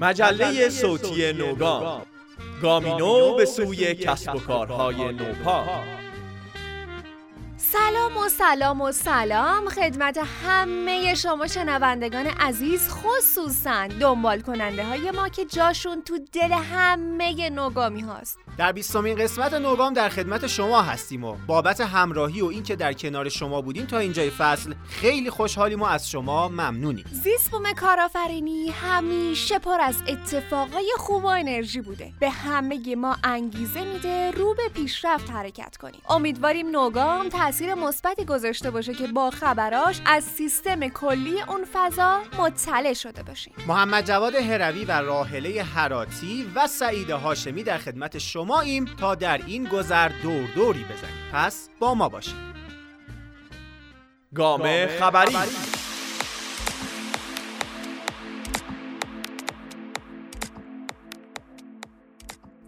مجله صوتی نوگام. گامینو به سوی کسب و کارهای نوپا. سلام و سلام و سلام. خدمت همه شما شنوندگان عزیز خصوصا دنبال کننده های ما که جاشون تو دل همه نوگامی هاست. در بیستمین قسمت نوگام در خدمت شما هستیم و بابت همراهی و اینکه در کنار شما بودیم تا اینجای فصل خیلی خوشحالیم و از شما ممنونیم. زیست بوم کارآفرینی همیشه پر از اتفاقای خوب و انرژی بوده. به همه ما انگیزه میده رو به پیشرفت حرکت کنیم. امیدواریم نوگام تاثیر مثبتی گذاشته باشه که با خبراش از سیستم کلی اون فضا مطلع شده باشیم. محمد جواد هروی و راهله حراتی و سعید هاشمی در خدمت شماییم تا در این گذر دور دوری بزنیم. پس با ما باشید. گام خبری.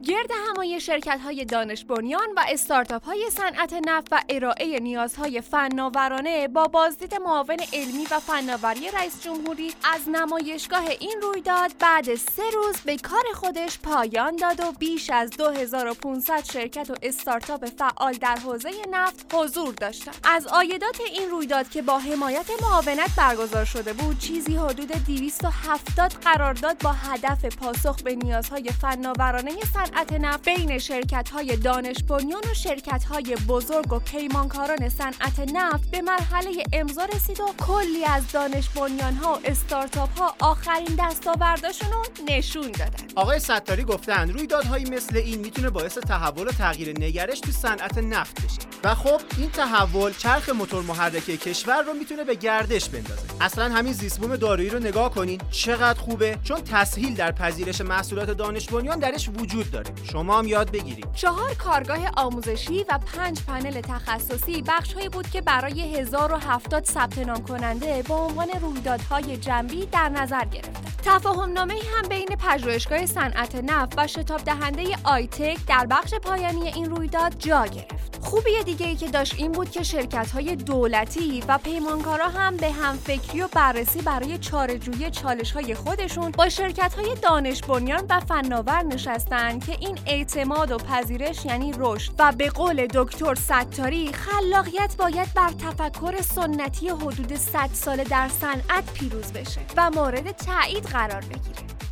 گرد همایی شرکت های دانش بنیان و استارتاپ های صنعت نفت و ارائه نیازهای فناورانه با بازدید معاون علمی و فناوری رئیس جمهوری از نمایشگاه این رویداد بعد سه روز به کار خودش پایان داد و بیش از 2500 شرکت و استارتاپ فعال در حوزه نفت حضور داشتند. از عایدات این رویداد که با حمایت معاونت برگزار شده بود، چیزی حدود 270 قرارداد با هدف پاسخ به نیازهای فناورانه صنعت نفت بین شرکت های دانش بنیان و شرکت های بزرگ و پیمانکاران صنعت نفت به مرحله امضا رسید و کلی از دانش بنیان ها و استارتاپ ها آخرین دستاورداشون رو نشون دادن. آقای ستاری گفتن رویدادهایی مثل این می‌تونه باعث تحول و تغییر نگرش تو صنعت نفت بشه. و خب این تحول چرخ موتور محرکه کشور رو می‌تونه به گردش بندازه. اصلا همین زیستبوم دارویی رو نگاه کنین چقدر خوبه؟ چون تسهیل در پذیرش محصولات دانش بنیان درش وجود داره. شما هم یاد بگیرید چهار کارگاه آموزشی و پنج پنل تخصصی بخشهایی بود که برای 1070 ثبت نام کننده به عنوان رویدادهای جنبی در نظر گرفت. تفاهم نامه هم بین پژوهشگاه صنعت نفت و شتاب دهنده آیتک در بخش پایانی این رویداد جا گرفت. خوبی دیگه ای که داشت این بود که شرکت های دولتی و پیمانکارا هم به هم فکری و بررسی برای چارجویی چالش های خودشون با شرکت های دانش بنیان و فناور نشستن که این اعتماد و پذیرش یعنی رشد و به قول دکتر ستاری خلاقیت باید بر تفکر سنتی حدود 100 ساله در صنعت پیروز بشه و مورد تایید قرار بگیره.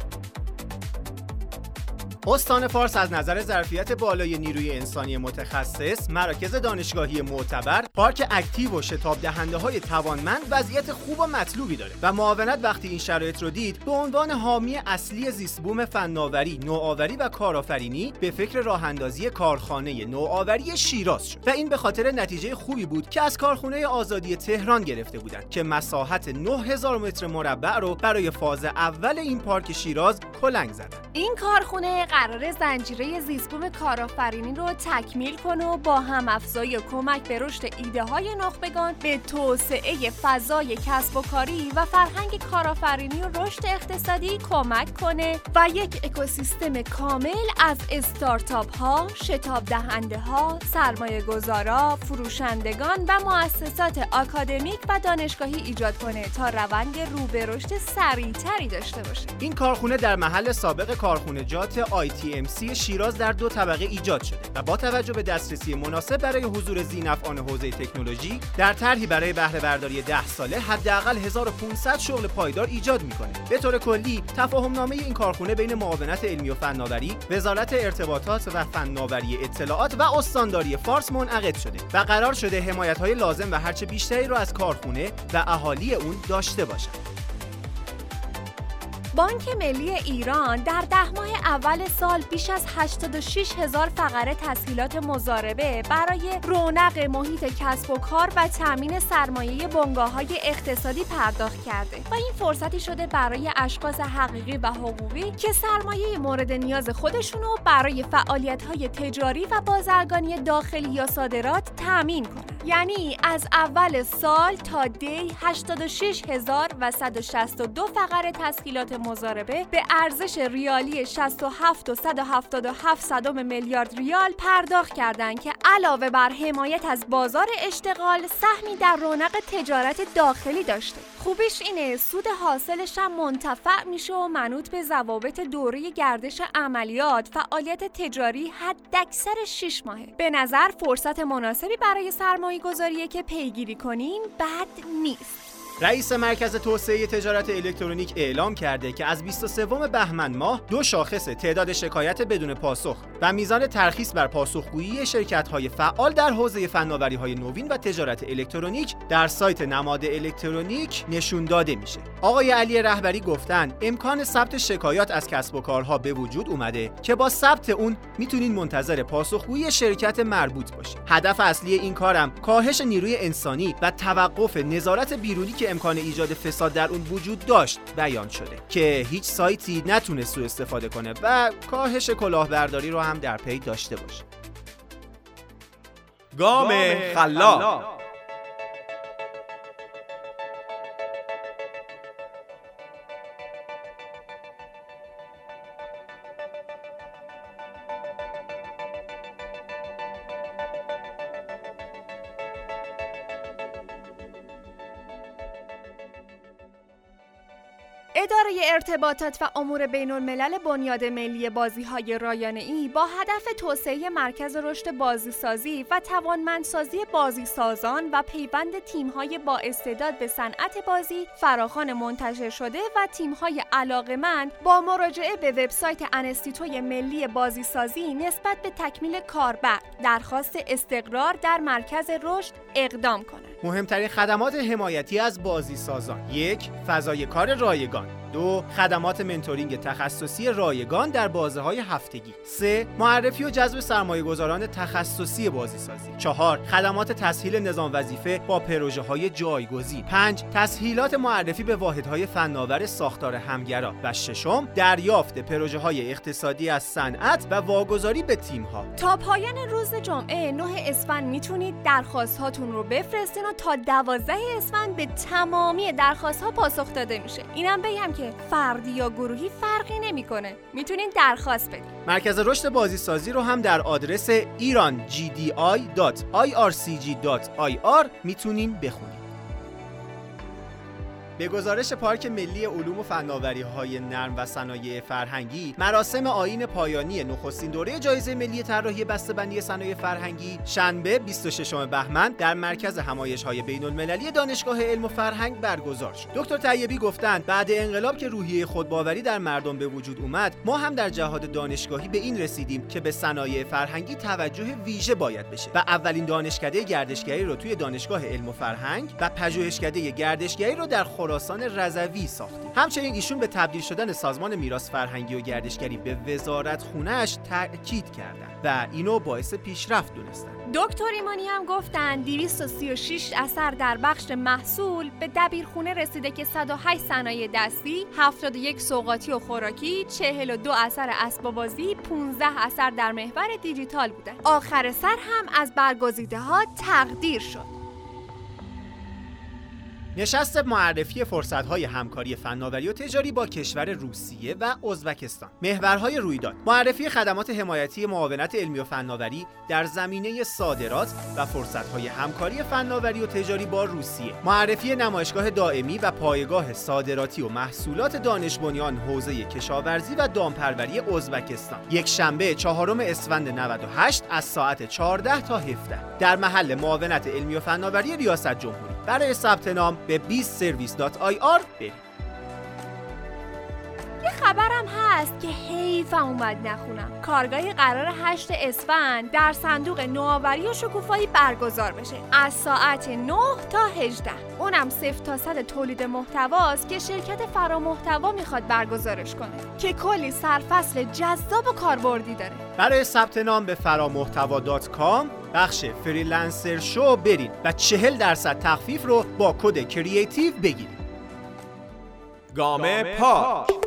استان فارس از نظر ظرفیت بالای نیروی انسانی متخصص، مراکز دانشگاهی معتبر، پارک اکتیو و شتاب دهنده های توانمند وضعیت خوب و مطلوبی داره و معاونت وقتی این شرایط رو دید به عنوان حامی اصلی زیستبوم فناوری، نوآوری و کارآفرینی به فکر راه اندازی کارخانه نوآوری شیراز شد و این به خاطر نتیجه خوبی بود که از کارخانه آزادی تهران گرفته بودند که مساحت 9000 متر مربع رو برای فاز اول این پارک شیراز کلنگ زدن. این کارخونه قرار زنجیره زیستبوم کارآفرینی رو تکمیل کنه و با هم افزایی کمک به رشد ایده های نخبگان به توسعه فضای کسب و کاری و فرهنگ کارآفرینی و رشد اقتصادی کمک کنه و یک اکوسیستم کامل از استارتاپ ها، شتاب دهنده ها، سرمایه گذارا، فروشندگان و مؤسسات آکادمیک و دانشگاهی ایجاد کنه تا روند رو به رشد سریعتری داشته باشه. این کارخونه در محل سابق کارخونجات ITMC شیراز در دو طبقه ایجاد شده و با توجه به دسترسی مناسب برای حضور زینفعان حوزه تکنولوژی در طرحی برای بهره برداری 10 ساله حداقل 1500 شغل پایدار ایجاد می‌کنه. به طور کلی تفاهم نامه این کارخونه بین معاونت علمی و فناوری، وزارت ارتباطات و فناوری اطلاعات و استانداری فارس منعقد شده و قرار شده حمایت های لازم و هرچه بیشتری را از کارخونه و اهالی اون داشته باشند. بانک ملی ایران در ده ماه اول سال بیش از 86 هزار فقره تسهیلات مزاربه برای رونق محیط کسب و کار و تامین سرمایه بنگاه های اقتصادی پرداخت کرده و این فرصتی شده برای اشخاص حقیقی و حقوقی که سرمایه مورد نیاز خودشونو برای فعالیت های تجاری و بازرگانی داخلی یا صادرات تامین کنند. یعنی از اول سال تا دی 86162 فقر تسهیلات مزاربه به ارزش ریالی 67 و 177 صدم میلیارد ریال پرداخت کردند که علاوه بر حمایت از بازار اشتغال سهمی در رونق تجارت داخلی داشته. خوبیش اینه سود حاصلش هم منتفع میشه و منوط به ضوابط دوره گردش عملیات فعالیت تجاری حداکثر 6 ماهه. به نظر فرصت مناسبی برای سرمایه گذاریه که پیگیری کنین بد نیست. رئیس مرکز توسعه تجارت الکترونیک اعلام کرده که از 23 بهمن ماه دو شاخص تعداد شکایت بدون پاسخ و میزان ترخیص بر پاسخگویی شرکت‌های فعال در حوزه فناوری‌های نوین و تجارت الکترونیک در سایت نماد الکترونیک نشون داده میشه. آقای علی رهبری گفتند امکان ثبت شکایات از کسب و کارها به وجود اومده که با ثبت اون می‌تونین منتظر پاسخگویی شرکت مربوط باشید. هدف اصلی این کارم کاهش نیروی انسانی و توقف نظارت بیرونی که امکان ایجاد فساد در اون وجود داشت بیان شده که هیچ سایتی نتونه سوء استفاده کنه و کاهش کلاهبرداری رو هم در پی داشته باشه. گام خلاق. ارتباطات و امور بین الملل بنیاد ملی بازی های رایانه ای با هدف توسعه مرکز رشد بازی سازی و توانمندسازی بازی سازان و پیوند تیم های با استعداد به صنعت بازی فراخان منتشر شده و تیم های علاقمند با مراجعه به وبسایت انستیتوی ملی بازی سازی نسبت به تکمیل کاربر درخواست استقرار در مرکز رشد اقدام کنند. مهمترین خدمات حمایتی از بازی سازان یک فضای کار رایگان دو خدمات منتورینگ تخصصی رایگان در بازه های هفتگی. سه معرفی و جذب سرمایه گذاران تخصصی بازی سازی چهار خدمات تسهیل نظام وظیفه با پروژه های جایگزین. پنج تسهیلات معرفی به واحدهای فناور ساختار همگرا. و ششم دریافت پروژه های اقتصادی از صنعت و واگذاری به تیم ها تا پایان روز جمعه 9 اسفند می‌تونید درخواست هاتون رو بفرستین و تا 12 اسفند به تمامی درخواست ها پاسخ داده میشه. اینم بگم که فردی یا گروهی فرقی نمی‌کنه. می‌تونین درخواست بدین. مرکز رشد بازی سازی رو هم در آدرس irangdi.ircg.ir می‌تونین بخونید به گزارش پارک ملی علوم و فناوری های نرم و صنایع فرهنگی مراسم آین پایانی نخستین دوره جایزه ملی طراحی بسته‌بندی صنایع فرهنگی شنبه 26 بهمن در مرکز همایش های بین المللی دانشگاه علم و فرهنگ برگزار شد. دکتر طیبی گفتند بعد انقلاب که روحیه خودباوری در مردم به وجود اومد ما هم در جهاد دانشگاهی به این رسیدیم که به صنایع فرهنگی توجه ویژه باید بشه و اولین دانشکده گردشگری رو توی دانشگاه علم و فرهنگ و پژوهشکده گردشگری رو در خراسان رضوی ساختیم همچنین ایشون به تبدیل شدن سازمان میراث فرهنگی و گردشگری به وزارت خونهش تاکید کردند و اینو باعث پیشرفت دونستن دکتر ایمانی هم گفتن 236 اثر در بخش محصول به دبیرخونه رسیده که 108 صنایع دستی، 71 سوغاتی و خوراکی، 42 اثر اسباب بازی، 15 اثر در محور دیجیتال بودن. آخر سر هم از برگزیده ها تقدیر شد. نشست معرفی فرصت‌های همکاری فناوری و تجاری با کشور روسیه و ازبکستان. محورهای رویداد. معرفی خدمات حمایتی معاونت علمی و فناوری در زمینه صادرات و فرصت‌های همکاری فناوری و تجاری با روسیه. معرفی نمایشگاه دائمی و پایگاه صادراتی و محصولات دانش بنیان حوزه کشاورزی و دامپروری ازبکستان. یک شنبه چهارم اسفند 98 از ساعت 14 تا 17 در محل معاونت علمی و فناوری ریاست جمهوری. برای ثبت نام به 20service.ir برید. یه خبرم هست که حیفم اومد نخونم. کارگاهی قراره 8 اسفند در صندوق نوآوری و شکوفایی برگزار بشه. از ساعت 9 تا 18 اونم صفر تا صد تولید محتواست که شرکت فرامحتوا می‌خواد برگزارش کنه. که کلی سرفصل جذاب و کاربردی داره. برای ثبت نام به فرامحتوا.com بخش freelancer شو برید و 40 درصد تخفیف رو با کد creative بگیرید گام پاک.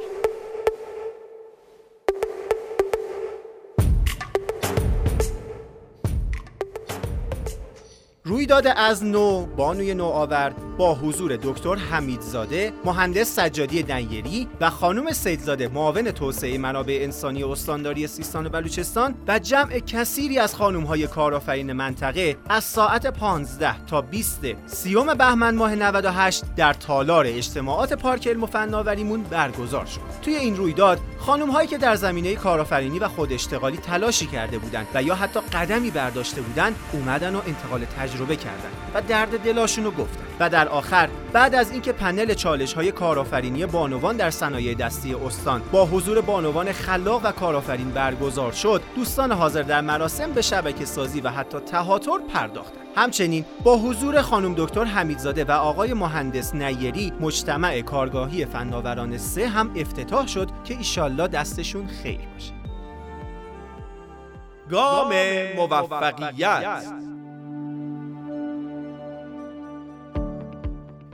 رویداد از نو بانوی نوآور با حضور دکتر حمیدزاده مهندس سجادی دنیری و خانم سیدزاده معاون توسعه منابع انسانی استانداری سیستان و بلوچستان و جمع کثیری از خانم‌های کارآفرین منطقه از ساعت 15 تا 20 سیوم بهمن ماه 98 در تالار اجتماعات پارک علم و فناوریمون برگزار شد. توی این رویداد خانم‌هایی که در زمینه کارآفرینی و خود اشتغالی تلاشی کرده بودند و یا حتی قدمی برداشته بودند اومدن و انتقال تجربه کردند و درد دلاشون رو گفتن. و در آخر بعد از اینکه پنل چالش های کارآفرینی بانوان در صنایع دستی استان با حضور بانوان خلاق و کارآفرین برگزار شد دوستان حاضر در مراسم به شبکه سازی و حتی تهاتر پرداختند. همچنین با حضور خانم دکتر حمیدزاده و آقای مهندس نیری مجتمع کارگاهی فناوران سه هم افتتاح شد که ایشالله دستشون خیر باشه. گام موفقیت.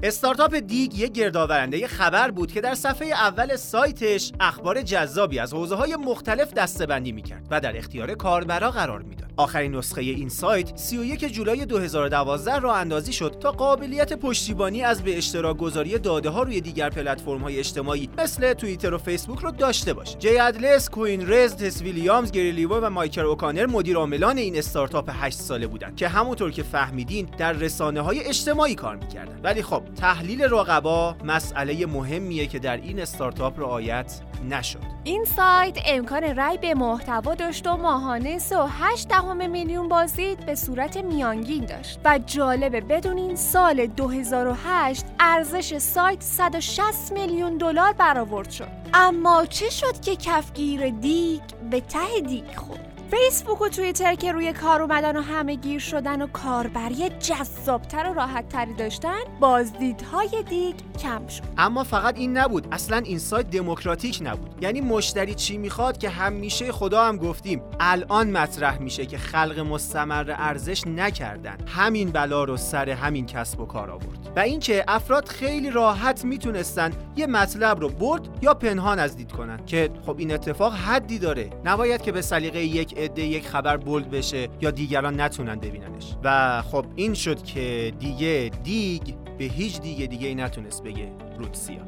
استارتاپ دیگ یک گردآورنده خبر بود که در صفحه اول سایتش اخبار جذابی از حوزه های مختلف دستبندی می‌کرد و در اختیار کاربرا قرار می‌داد. آخرین نسخه این سایت 31 جولای 2012 راه اندازی شد تا قابلیت پشتیبانی از به اشتراک گذاری داده ها روی دیگر پلتفرم های اجتماعی مثل توییتر و فیسبوک رو داشته باشه. جی ادلس، کوین رز، تس ویلیامز، گری و مایکل اوکانر مدیر عاملان این استارتاپ 8 ساله بودند که همونطور که فهمیدین در رسانه های اجتماعی کار می‌کردن. ولی خب تحلیل رقبا مسئله مهمیه که در این استارتاپ رعایت نشد. این سایت امکان رای به محتوا داشت و ماهانه 3.8 دهم میلیون بازدید به صورت میانگین داشت. و جالبه بدونین سال 2008 ارزش سایت 160 میلیون دلار برآورد شد. اما چه شد که کفگیر دیگ به ته دیگ خورد؟ فیسبوک و توییتر که روی کار اومدن و همه گیر شدن و کاربری جذابتر و راحت تری داشتن بازدیدهای دیگ کم شد. اما فقط این نبود. اصلا این سایت دموکراتیک نبود. یعنی مشتری چی می‌خواد که همیشه خدا هم گفتیم الان مطرح میشه که خلق مستمر ارزش نکردن. همین بلا رو سر همین کسب و کار آورد. و اینکه افراد خیلی راحت می‌تونستن یه مطلب رو برد یا پنهان از دید کنن. که خب این اتفاق حدی داره. نباید که به سلیقه یک عده یک خبر بولد بشه یا دیگران نتونن ببیننش. و خب این شد که دیگه دیگ به هیچ دیگه دیگه ای نتونست بگه روتسیا.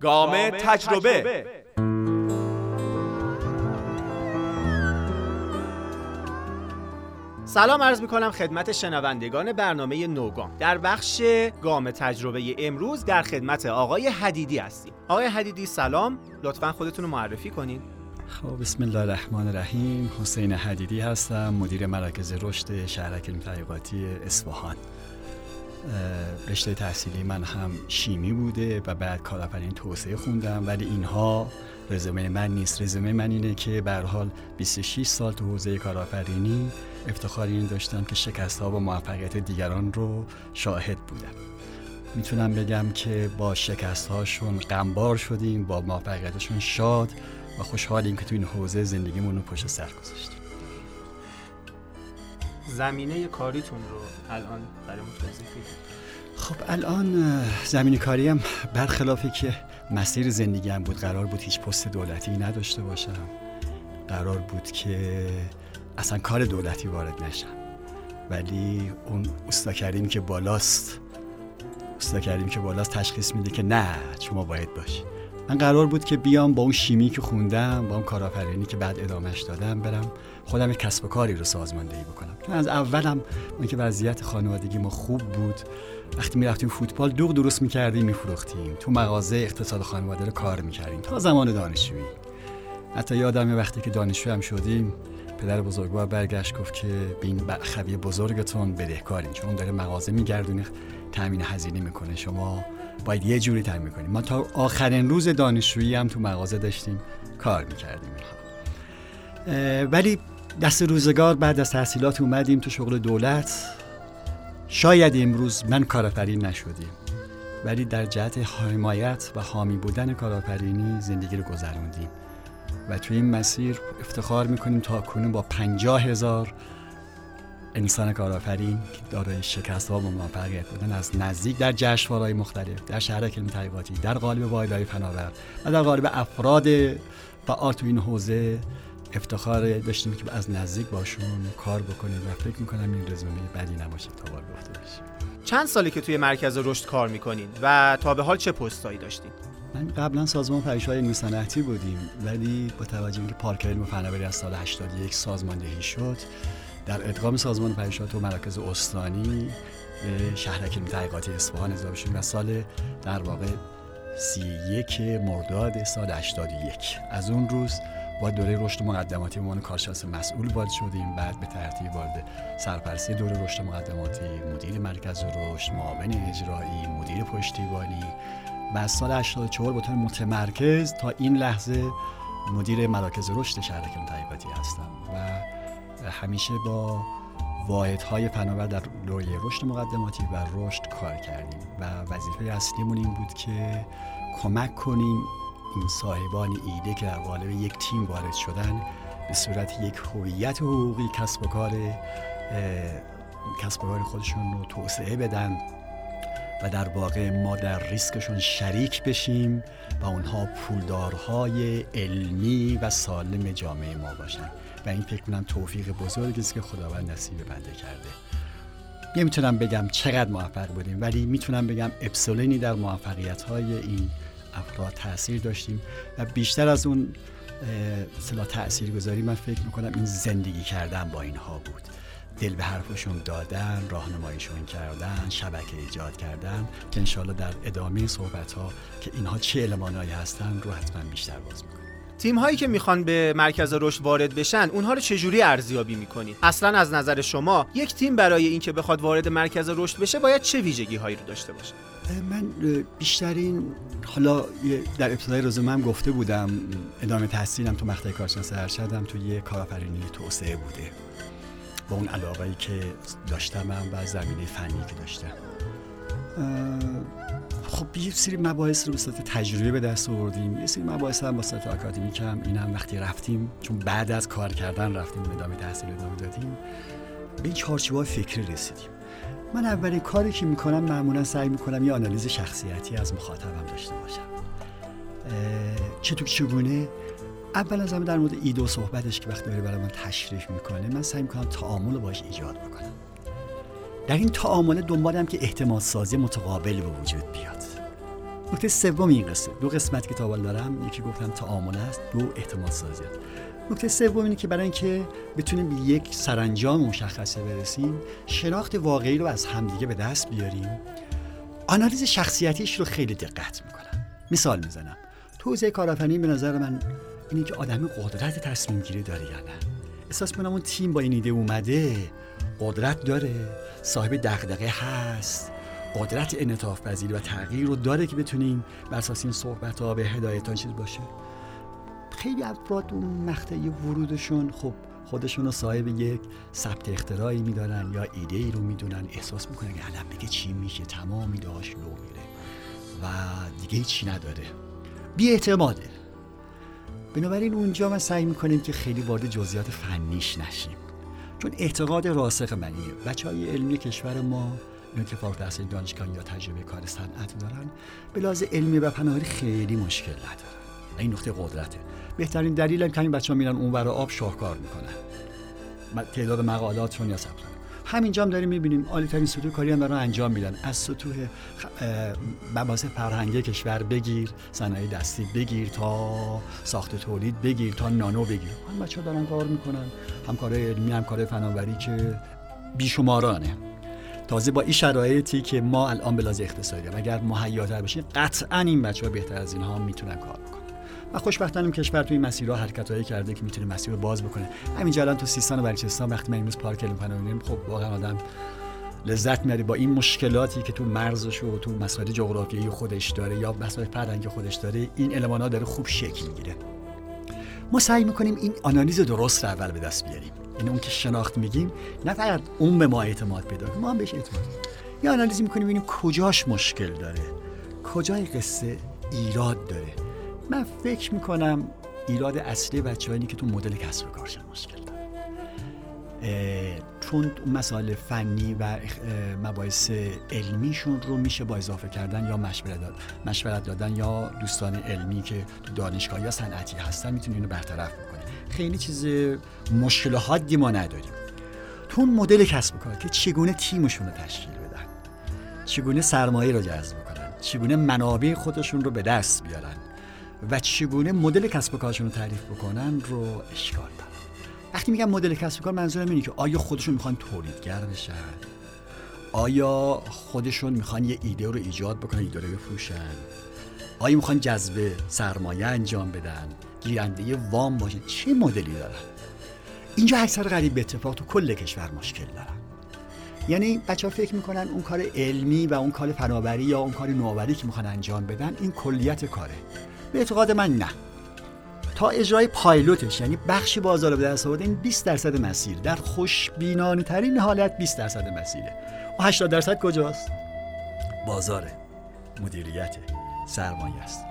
گام تجربه. سلام عرض می‌کنم خدمت شنوندگان برنامه نوگام. در بخش گام تجربه امروز در خدمت آقای حدیدی هستیم. آقای حدیدی سلام. لطفا خودتون رو معرفی کنید خب بسم الله الرحمن الرحیم. حسین حدیدی هستم مدیر مراکز رشد شهرک تحقیقاتی اصفهان. رشته تحصیلی من هم شیمی بوده و بعد کارآفرین توسعه خوندم ولی اینها رزومه من نیست. رزومه من اینه که به حال 26 سال تو حوزه کارآفرینی افتخار این داشتم که شکست ها و موفقیت دیگران رو شاهد بودم. می‌تونم بگم که با شکست هاشون غمبار شدیم با موفقیتشون شاد و خوشحالیم که تو این حوزه زندگیمون رو پشت سر گذاشتیم. زمینه کاریتون رو الان برای توضیح خب الان زمین کاریم برخلافی که مسیر زندگیم بود. قرار بود هیچ پست دولتی نداشته باشم. قرار بود که اصلا کار دولتی وارد نشم. ولی اون استا کردیم که بالاست استا کردیم که بالاست تشخیص میده که نه شما باید باشید. من قرار بود که بیام با اون شیمی که خوندم با اون کارآفرینی که بعد ادامهش دادم برم خودم یک کسب و کاری رو سازماندهی بکنم. چون از اولم اون که وضعیت خانوادگی ما خوب بود. وقتی می‌رفتیم فوتبال دوغ درست می‌کردیم میفروختیم. تو مغازه اقتصاد خانواده رو کار می‌کردیم. تا زمان دانشجویی. حتی یادم وقتی که دانشجو هم شدیم پدر بزرگوار برگشت گفت که بین خوی بزرگتون بدهکارین. چون داره مغازه میگردونه تامین هزینه می‌کنه. شما باید یه جوری تامین کنیم. ما تا آخرین روز دانشجویی هم تو مغازه داشتیم کار می‌کردیم. ولی دست روزگار بعد از تحصیلات اومدیم تو شغل دولت. شاید امروز من کارآفرین نشدیم ولی در جهت حمایت و حامی بودن کارآفرینی زندگی رو گذروندیم. و توی این مسیر افتخار می‌کنیم تا کنون با پنجاه هزار انسان کارآفرین که دارای شکست ها و موفقیت بودن از نزدیک در جشنواره‌های مختلف در شهرک علم در قالب وایلای فناور و در قالب افراد فعال تو این حوزه افتخار داشتیم که از نزدیک باشون کار بکنیم و فکر می‌کنم این رزومه بدی نباشه تا بار گفته چند سالی که توی مرکز رشد کار می‌کنین و تا به حال چه پستایی داشتین؟ من قبلا سازمان پریشهای نیو بودیم ولی با توجه اینکه پارک علم و فناوری از سال 81 سازماندهی شد در ادغام سازمان پریشات و مراکز استانی به شهرک تحقیقات اصفهان اضافه شدیم و سال در واقع 31 مرداد سال 81 از اون روز با دوره رشد مقدماتی عنوان کارشناس مسئول وارد شدیم. بعد به ترتیب وارد سرپرستی دوره رشد مقدماتی مدیر مرکز رشد معاون اجرایی مدیر پشتیبانی. و از سال 84 به طور متمرکز تا این لحظه مدیر مراکز رشد شهرک تحقیقاتی هستم. و همیشه با واحدهای فناور در روی رشد مقدماتی و رشد کار کردیم و وظیفه اصلیمون این بود که کمک کنیم این صاحبان ایده که در قالب یک تیم وارد شدن به صورت یک هویت حقوقی کسب و کار کسب و کار خودشون رو توسعه بدن و در واقع ما در ریسکشون شریک بشیم و اونها پولدارهای علمی و سالم جامعه ما باشن. و این فکر کنم توفیق بزرگی است که خداوند نصیب بنده کرده. نمی‌تونم بگم چقدر موفق بودیم ولی می‌تونم بگم اپسولینی در موفقیت های این افراد تاثیر داشتیم و بیشتر از اون اصطلاح تأثیر گذاری من فکر می‌کنم این زندگی کردن با اینها بود. دل به حرفشون دادن راهنماییشون کردن شبکه ایجاد کردن که انشالله در ادامه صحبت ها که اینها چه المانهایی هستن رو حتما بیشتر باز می‌کنم. تیم هایی که می‌خوان به مرکز رشد وارد بشن اونها رو چجوری ارزیابی می‌کنید اصلا از نظر شما یک تیم برای اینکه بخواد وارد مرکز رشد بشه باید چه ویژگی هایی رو داشته باشه؟ من بیشترین حالا در ابتدای رزومه هم گفته بودم ادامه تحصیلم تو مقطع کارشناس ارشدم تو یه کارآفرینی توسعه بوده. با اون علاقه که داشتم و زمینه فنی که داشتم. خب یه سری مباحث رو به صورت تجربه به دست آوردیم. یه سری مباحث هم با صورت آکادمیک هم. این هم وقتی رفتیم چون بعد از کار کردن رفتیم ادامه تحصیل ادامه دادیم به این چارچوب فکری رسیدیم. من اولین کاری که می‌کنم معمولا سعی می‌کنم یه آنالیز شخصیتی از مخاطبم داشته باشم. چطور چگونه؟ اول از همه در مورد ایده و صحبتش که وقتی برای من تشریف می‌کنه من سعی می‌کنم تعامل باش ایجاد بکنم. در این تعامل دنبالم که احتمال سازی متقابل به وجود بیاد. نکته سوم این قصه دو قسمت که تاول دارم. یکی گفتم تعامل است دو احتمال سازی نکته سوم اینه که برای اینکه بتونیم به یک سرانجام مشخصه برسیم شناخت واقعی رو از همدیگه به دست بیاریم. آنالیز شخصیتیش رو خیلی دقت می‌کنم. مثال می‌زنم. توضیح کارآفرینی به نظر من اینه که آدمی قدرت تصمیم گیری داره یا نه. احساس کنم اون تیم با این ایده اومده. قدرت داره صاحب دغدغه هست. قدرت انعطاف پذیری و تغییر رو داره که بتونیم بر اساس این صحبت ها به هدایتان چیز باشه. خیلی افراد اون مقطع ورودشون خب خودشون رو صاحب یک ثبت اختراعی میدارن یا ایده ای رو می‌دونن احساس می‌کنن که الان بگه چی میشه تمامی داشت لو میره و دیگه چی نداره. بی اعتماده بنابراین اونجا ما سعی می‌کنیم که خیلی وارد جزئیات فنیش نشیم. چون اعتقاد راسخ منیه. بچه های علمی کشور ما اینا که فارغ تحصیل دانشگاه یا تجربه کار صنعت دارن. به لحاظ علمی و پناهاری خیلی مشکل ندارن. این نقطه قدرته. بهترین دلیل هم که این بچه ها میرن اون آب شاهکار می‌کنن. تعداد مقالاتشون یا ثبت همینجا هم داریم می‌بینیم عالی ترین سطوح کاری هم دارن انجام میدن. از سطوح مباحث فرهنگی کشور بگیر صنایع دستی بگیر تا ساخت تولید بگیر تا نانو بگیر. هم بچه دارن کار می‌کنن. همکار علمی همکار فناوری که بیشمارانه. تازه با این شرایطی که ما الان به اقتصادی هم. اگر مهیاتر باشیم قطعا این بچه ها بهتر از اینها می‌تونن کار بکنن. و خوشبختانم کشور توی مسیرها حرکتایی کرده که می‌تونه مسیر رو باز بکنه. همین الان تو سیستان و بلوچستان وقتی ما امروز پارک علم خب واقعا آدم لذت می‌بره با این مشکلاتی که تو مرزش و تو مسائل جغرافیایی خودش داره یا مسائل فرهنگی خودش داره این المانا داره خوب شکل می‌گیره. ما سعی می‌کنیم این آنالیز درست رو اول به دست بیاریم. این اون که شناخت میگیم نه فقط اون به ما اعتماد پیدا ما هم بهش اعتماد یه آنالیز می‌کنیم ببینیم کجاش مشکل داره کجای قصه ایراد داره. من فکر می‌کنم ایراد اصلی بچه که تو مدل کسب و کارشن مشکل داره چون مسائل فنی و مباحث علمیشون رو میشه با اضافه کردن یا مشورت دادن مشورت دادن یا دوستان علمی که تو دانشگاه یا صنعتی هستن می‌تونه اینو برطرف بکنه خیلی چیز مشکل حادی ما نداریم. تو مدل کسب کار که چگونه تیمشون رو تشکیل بدن؟ چگونه سرمایه رو جذب کنن چگونه منابع خودشون رو به دست بیارن؟ و چگونه مدل کسب و کارشون رو تعریف بکنن رو اشکال دارن وقتی میگم مدل کسب و کار منظورم اینه که آیا خودشون می‌خوان تولیدگر بشن؟ آیا خودشون می‌خوان یه ایده رو ایجاد بکنن ایده رو بفروشن؟ آیا می‌خوان جذب سرمایه انجام بدن گیرنده وام باشن؟ چه مدلی دارن؟ اینجا اکثر غریب به اتفاق تو کل کشور مشکل دارن. یعنی بچه ها فکر می‌کنن اون کار علمی و اون کار فناوری یا اون کار نوآوری که می‌خوان انجام بدن این کلیت کاره. به اعتقاد من نه. تا اجرای پایلوتش یعنی بخشی بازار به دست آورده این 20 درصد مسیر. در خوشبینانه ترین حالت 20 درصد مسیره. و 80 درصد کجاست؟ بازاره مدیریت سرمایه است.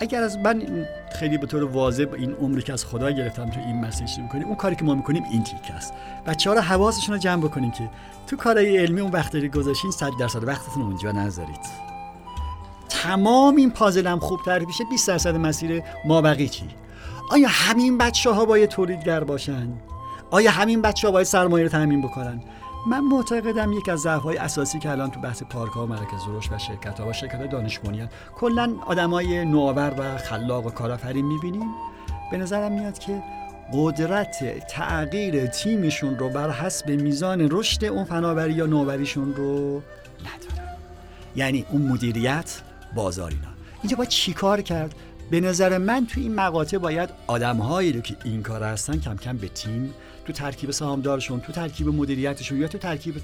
اگر از من خیلی به طور واضح این عمری که از خدا گرفتم تو این مسیر شروع کنیم اون کاری که ما می‌کنیم این تیک است. بچه ها رو حواسشون رو جمع بکنیم که تو کارهای علمی اون وقت رو گذاشین 100 درصد وقتتون اونجا نذارید. تمام این پازل هم خوب تعریف بشه 20 درصد مسیر ما بقی چی؟ آیا همین بچه ها باید تولیدگر باشن؟ آیا همین بچه ها باید سرمایه رو تامین بکنن؟ من معتقدم یک از ضعف‌های اساسی که الان تو بحث پارک ها و مراکز رشد و شرکت ها و شرکت دانش بنیان کلا آدمای نوآور و خلاق و کارآفرین می‌بینیم. به نظرم میاد که قدرت تغییر تیمشون رو بر حسب میزان رشد اون فناوری یا نوآوریشون رو ندارن. یعنی اون مدیریت بازار اینا. اینجا باید چیکار کرد؟ به نظر من تو این مقاطع باید آدمهایی رو که این کار هستن کم کم به تیم تو ترکیب سهامدارشون تو ترکیب مدیریتشون یا تو ترکیب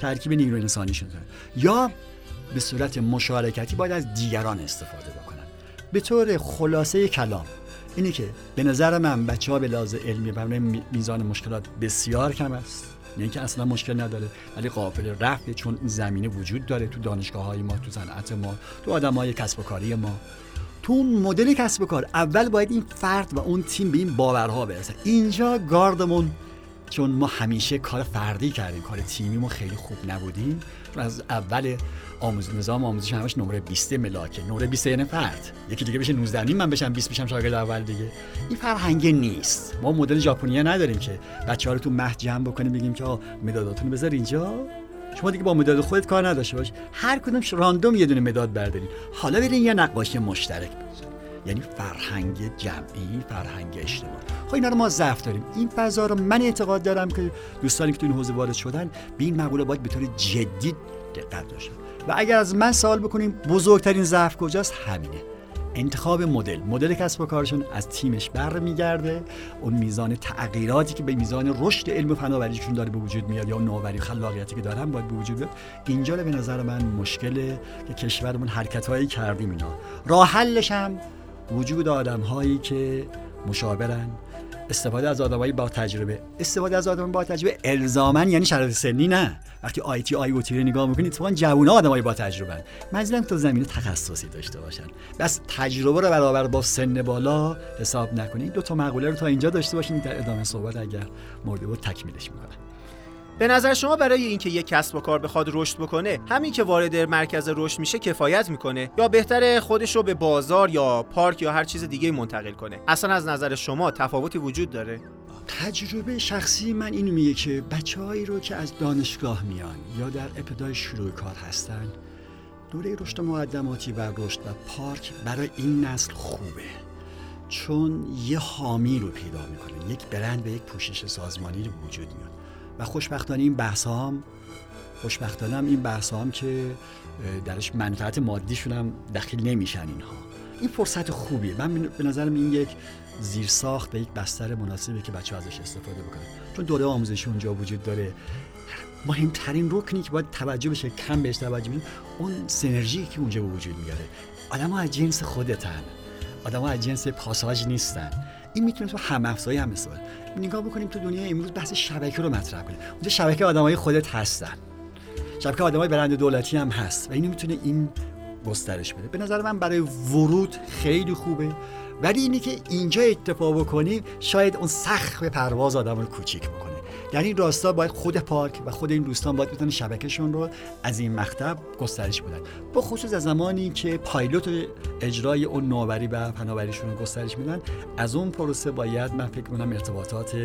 ترکیب نیروی انسانیشون یا به صورت مشارکتی باید از دیگران استفاده بکنن. به طور خلاصه کلام اینه که به نظر من بچه ها به لحاظ علمی و میزان مشکلات بسیار کم است. نه اینکه اصلا مشکل نداره ولی قابل رفته چون این زمینه وجود داره تو دانشگاه های ما تو صنعت ما تو آدم های کسب و کاری ما. تو اون مدل کسب و کار اول باید این فرد و اون تیم به این باورها برسه. اینجا گاردمون چون ما همیشه کار فردی کردیم کار تیمی ما خیلی خوب نبودیم. از اول آموز نظام آموزش همش نمره 20 ملاکه. نمره 20 یعنی فرد. یکی دیگه بشه 19 نیم من بشم 20 میشم شاگرد اول دیگه. این فرهنگ نیست. ما مدل ژاپنی نداریم که بچه‌ها رو تو مهد جمع بکنیم بگیم که مداداتون بذار اینجا. شما دیگه با مداد خودت کار نداشته باش. هر کدوم راندوم یه دونه مداد بردارین. حالا برین یه نقاشی مشترک یعنی فرهنگ جمعی فرهنگ اجتماعی. خب اینا رو ما ضعف داریم. این فضا رو من اعتقاد دارم که دوستانی که تو این حوزه وارد شدن به این مقوله باید به طور جدی دقت داشتن و اگر از من سوال بکنیم بزرگترین ضعف کجاست؟ همینه. انتخاب مدل. مدل کسب و کارشون از تیمش برمیگرده. اون میزان تغییراتی که به میزان رشد علم و فناوریشون داره به وجود میاد یا نوآوری خلاقیتی که دارن باید به وجود بیاد. اینجا به نظر من مشکل که کشورمون حرکتهایی کردیم اینا. راه حلش هم وجود آدم هایی که مشاورن استفاده از آدمایی با تجربه. استفاده از آدم با تجربه الزاما یعنی شرایط سنی نه. وقتی آی تی آی او تی رو نگاه می‌کنید اتفاقا جوونا آدمای با تجربه منظورم تو زمینه تخصصی داشته باشن. بس تجربه رو برابر با سن بالا حساب نکنید. دو تا مقوله رو تا اینجا داشته باشین. در ادامه صحبت اگر مورد بود تکمیلش می‌کنم. به نظر شما برای اینکه یک کسب و کار بخواد رشد بکنه همین که وارد مرکز رشد میشه کفایت می‌کنه؟ یا بهتره خودش رو به بازار یا پارک یا هر چیز دیگه منتقل کنه؟ اصلا از نظر شما تفاوتی وجود داره؟ تجربه شخصی من اینو میگه که بچههایی رو که از دانشگاه میان یا در ابتدای شروع کار هستن دوره رشد مقدماتی و رشد و پارک برای این نسل خوبه. چون یه حامی رو پیدا می‌کنه یک برند و یک پوشش سازمانی رو وجود میاد. و خوشبختانه این بحث هم خوشبختانه هم این بحث هم که درش منفعت مادیشون هم دخیل نمیشن اینها. این فرصت خوبیه. من به نظرم این یک زیر ساخت و یک بستر مناسبه که بچه ازش استفاده بکنه چون دوره آموزشی اونجا وجود داره. مهمترین رکنی که باید توجه بشه کم بهش توجه بشه اون سنرژی که اونجا وجود میاره. آدم ها از جنس خودتن. آدم ها از جنس پاساژ نیستن. این می‌تونه تو هم افزایی هم مثال نگاه بکنیم تو دنیا امروز بحث شبکه رو مطرح کنیم. اونجا شبکه آدمای خودت هستن. شبکه آدمای برند دولتی هم هست و اینو می‌تونه این گسترش بده. به نظر من برای ورود خیلی خوبه. ولی اینی که اینجا اتفاق بکنیم شاید اون سخت پرواز آدم رو کوچیک بکنه. در این راستا باید خود پارک و خود این دوستان باید بتونن شبکهشون رو از این مکتب گسترش بدن. با خصوص از زمانی که پایلوت اجرای اون نوآوری و فناوریشون رو گسترش میدن از اون پروسه باید من فکر کنم ارتباطات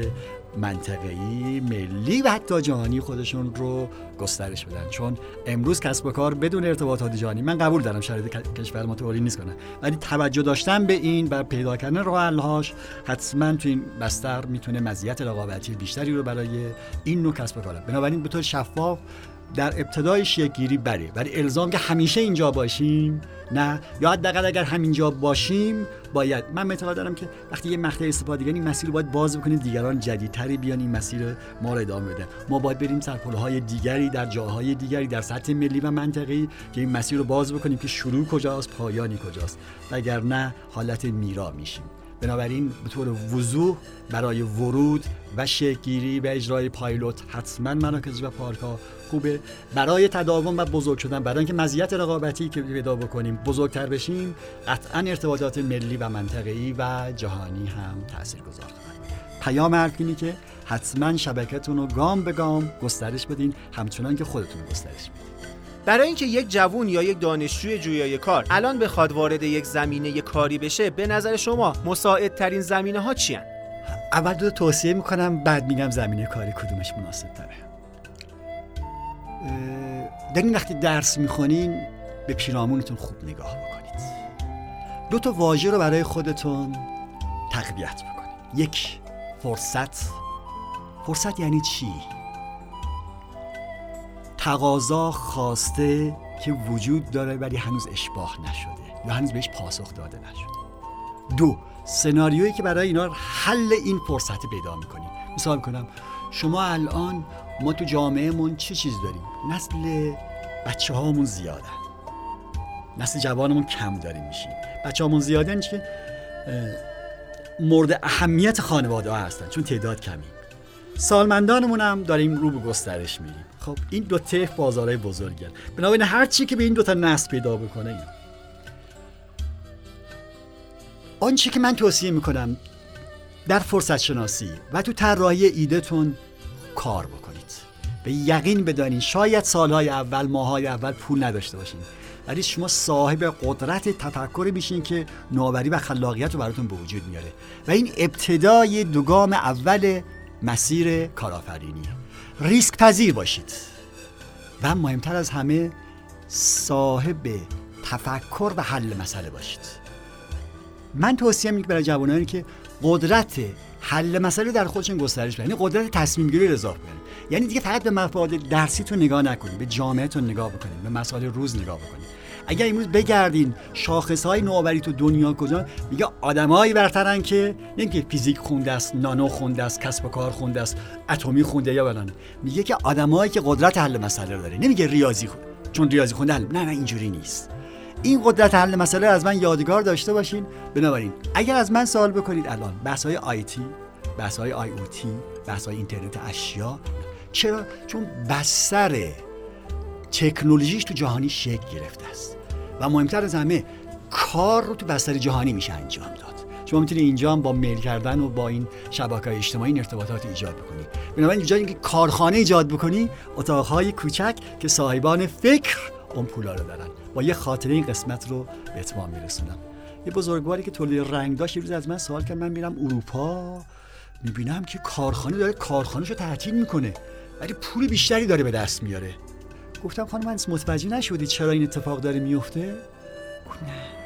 منطقه‌ای ملی و حتی جهانی خودشون رو گسترش بدن. چون امروز کسب و کار بدون ارتباطات جهانی من قبول دارم شرایط کشور ما نیست کنه ولی توجه داشتن به این و پیدا کردن راه حل‌هاش حتما تو این بستر می‌تونه مزیت رقابتی بیشتری رو برای این نوع کسب و کار بنابراین به طور شفاف در ابتدای گیری بره. ولی الزام که همیشه اینجا باشیم نه؟ یا حداقل اگر همینجا باشیم باید. من اعتقاد دارم که وقتی یه مقطع استفاده این مسیر رو باید باز بکنید دیگران جدیدتری بیان این مسیر ما رو ادامه بدن. ما باید بریم های دیگری در جاهای دیگری در سطح ملی و منطقی که این مسیر رو باز بکنیم که شروع کجاست پایانی کجاست. وگرنه حالت میرا میشیم. بنابراین به طور وضوح برای ورود و شکلگیری و اجرای پایلوت حتما مراکز و پارک ها خوبه. برای تداوم و بزرگ شدن برای اینکه مزیت رقابتی که پیدا بکنیم بزرگتر بشیم قطعا ارتباطات ملی و منطقه‌ای و جهانی هم تاثیرگذار خواهد پیام اینه که حتما شبکتون رو گام به گام گسترش بدین. همچنان که خودتون گسترش بدین. برای اینکه یک جوون یا یک دانشجوی جویای کار الان بخواد وارد یک زمینه کاری بشه به نظر شما مساعدترین زمینه ها چی اول دو توصیه می‌کنم بعد میگم زمینه کاری کدومش مناسب تره در این وقتی درس می‌خونین به پیرامونتون خوب نگاه بکنید. دو تا واژه رو برای خودتون تقویت بکنید. یک فرصت. فرصت یعنی چی؟ تقاضا خواسته که وجود داره ولی هنوز اشباه نشده یا هنوز بهش پاسخ داده نشده. دو سناریویی که برای اینا حل این فرصت پیدا می‌کنیم مثال کنم شما الان ما تو جامعهمون چه چیز داریم؟ نسل بچه هامون زیادن. نسل جوانمون کم داریم میشیم. بچه هامون زیادن که مورد اهمیت خانواده ها هستن چون تعداد کمی. سالمندانمون هم داریم رو به گسترش میریم. خب این دو تف بازارهای بزرگن. بنابراین هر چی که به این دو تا نسل پیدا بکنه. این. آنچه که من توصیه می‌کنم در فرصت شناسی و تو طراحی ایدهتون کار بکنید. به یقین بدانید شاید سالهای اول ماهای اول پول نداشته باشین. ولی شما صاحب قدرت تفکر میشین که نوآوری و خلاقیت رو براتون به وجود میاره. و این ابتدای دوگام اول مسیر کارآفرینی ریسک پذیر باشید. و مهمتر از همه صاحب تفکر و حل مسئله باشید. من توصیه می‌کنم برای جوانانی که قدرت حل مسئله در خودشون گسترش بدن یعنی قدرت تصمیم گیری رو اضافه کنید یعنی دیگه فقط به مفاد درسیتون نگاه نکنید به جامعهتون نگاه بکنید به مسائل روز نگاه بکنید. اگر امروز بگردین شاخص های نوآوری تو دنیا کجا میگه آدمایی برترن که نمیگه فیزیک خونده است نانو خونده است کسب و کار خونده است اتمی خونده یا بلان میگه که آدمایی که قدرت حل مسئله داره. نمیگه ریاضی خونده چون ریاضی خونده حل نه نه اینجوری نیست. این قدرت حل مسئله از من یادگار داشته باشین. بنابراین اگر از من سوال بکنید الان بحث های آیتی بحث های آی او تی بحث های اینترنت اشیا چرا؟ چون بستر تکنولوژیش تو جهانی شکل گرفته است. و مهمتر از همه کار رو تو بستر جهانی میشه انجام داد. شما می‌تونید اینجا هم با میل کردن و با این شبکه های اجتماعی ارتباطات ایجاد بکنید بنابراین اینجا اینکه کارخانه ایجاد بکنی اتاقهای کوچک که صاحبان فکر اون پولا رو دارن. با یه خاطره این قسمت رو به اتمام میرسونم. یه بزرگواری که تولید رنگ داشت روز از من سوال کرد من میرم اروپا می‌بینم که کارخانه داره کارخانهش رو تعطیل می‌کنه ولی پول بیشتری داره به دست میاره. گفتم خانم من متوجه نشدی چرا این اتفاق داره میفته؟ گفت نه.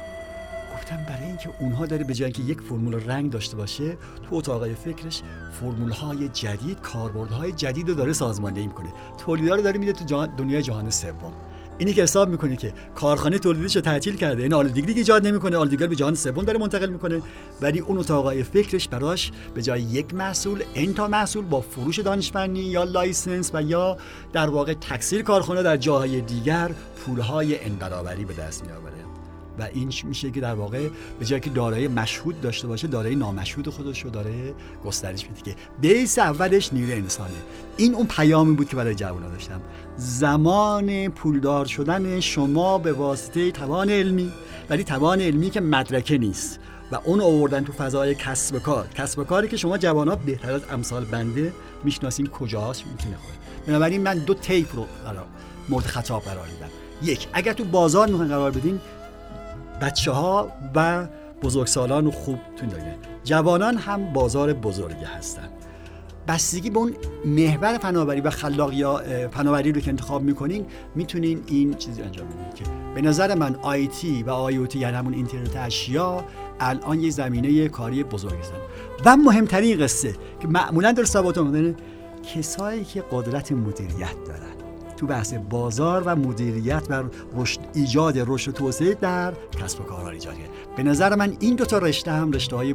گفتم برای اینکه اونها داره به جای اینکه یک فرمول رنگ داشته باشه تو اتاقای فکرش فرمول های جدید کاربردهای جدید رو داره سازماندهی می‌کنه. تولیدها رو داره میده تو جهان دنیای جهان سوم. اینی که حساب می‌کنه که کارخانه تولیدش رو تعطیل کرده این آلودگی دیگه ایجاد نمی‌کنه آلودگی به جهان سوم داره منتقل می‌کنه ولی اون اتاقای فکرش براش به جای یک محصول این تا محصول با فروش دانشمندی یا لایسنس و یا در واقع تکثیر کارخانه در جاهای دیگر پولهای انبرابری به دست میآوره. و این میشه که در واقع به جای که دارای مشهود داشته باشه دارای نامشهود خودش رو داره گسترش میده که بیس اولش نیروی انسانه. این اون پیامی بود که برای جوانان داشتم. زمان پولدار شدن شما به واسطه توان علمی. ولی توان علمی که مدرکه نیست. و اون آوردن تو فضای کسب کار. کسب کاری که شما جوان ها بهتر از امثال بنده می‌شناسیم کجاست می‌تونه خود بنابراین من دو تیپ رو مورد خطاب قرار میدم. یک اگر تو بازار می‌خواین قرار بدین بچه ها و بزرگسالان خوب تون دارین جوانان هم بازار بزرگی هستن. بستگی به اون محور فناوری و خلاق یا فناوری رو که انتخاب می‌کنین می‌تونین این چیزی انجام بدین که به نظر من آیتی و آیوتی یعنی همون اینترنت اشیا الان یه زمینه کاری بزرگی هستن. و مهمترین قصه که معمولا در ثبات کسایی که قدرت مدیریت دارن. تو بحث بازار و مدیریت و رشد ایجاد رشد توسعه در کسب و ایجاد به نظر من این دو تا رشته هم رشته های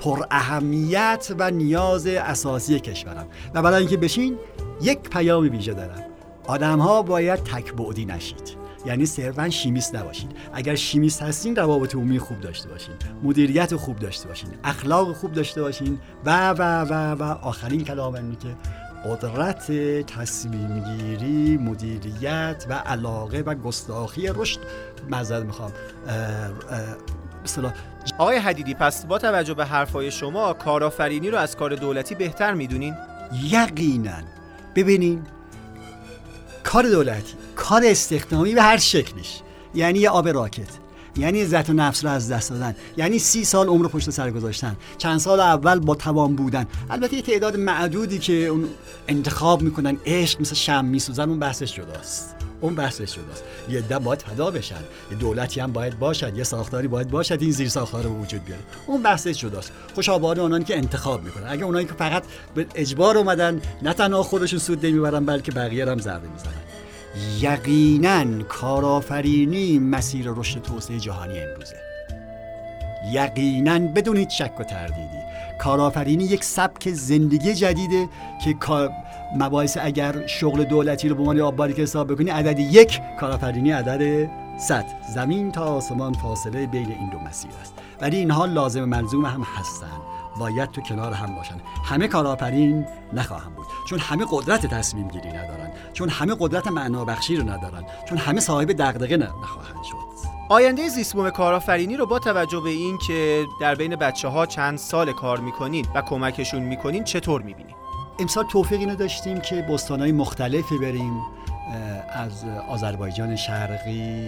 پر اهمیت و نیاز اساسی کشورم و برای اینکه بشین یک پیام ویژه دارم. آدم ها باید تکبعدی نشید. یعنی صرفا شیمیست نباشید. اگر شیمیست هستین روابط عمومی خوب داشته باشین. مدیریت خوب داشته باشین. اخلاق خوب داشته باشین. و و و و آخرین کلام اینه که قدرت تصمیم گیری مدیریت و علاقه و گستاخی رشد. مزد می‌خوام مثلا آقای حدیدی پس با توجه به حرفای شما کارآفرینی رو از کار دولتی بهتر می‌دونین؟ یقینا. ببینین کار دولتی کار استخدامی به هر شکلش یعنی یه آب راکت. یعنی عزت نفس رو از دست دادن. یعنی سی سال عمر پشت سر گذاشتن. چند سال اول با توان بودن. البته یه تعداد معدودی که اون انتخاب می‌کنن عشق مثل شم میسوزن اون بحثش جداست. اون بحثش جداست. یه ده باید فدا بشن. یه دولتی هم باید باشد. یه ساختاری باید باشد. این زیر ساختار رو وجود بیاره. اون بحثش جداست. خوش آباد اونانی که انتخاب می‌کنن. اگه اونایی که فقط به اجبار اومدن نه تنها خودشون سود نمی‌برن بلکه بقیه هم ضربه می‌زنن. یقینا کارآفرینی مسیر رشد توسعه جهانی امروزه. یقینا بدون هیچ شک و تردیدی. کارآفرینی یک سبک زندگی جدیده که مباحث اگر شغل دولتی رو به عنوان آبباری که حساب بکنی عدد یک کارآفرینی عدد صد. زمین تا آسمان فاصله بین این دو مسیر است. ولی اینها لازم ملزوم هم هستند باید تو کنار هم باشن. همه کارآفرین نخواهم بود. چون همه قدرت تصمیم گیری ندارن. چون همه قدرت معنا بخشی رو ندارن. چون همه صاحب دغدغه نخواهند شد. آینده زیستبوم کارآفرینی رو با توجه به این که در بین بچه ها چند سال کار می‌کنین و کمکشون می‌کنین چطور می‌بینین؟ امسال توفیق اینو داشتیم که بستانهای مختلفی بریم از آذربایجان شرقی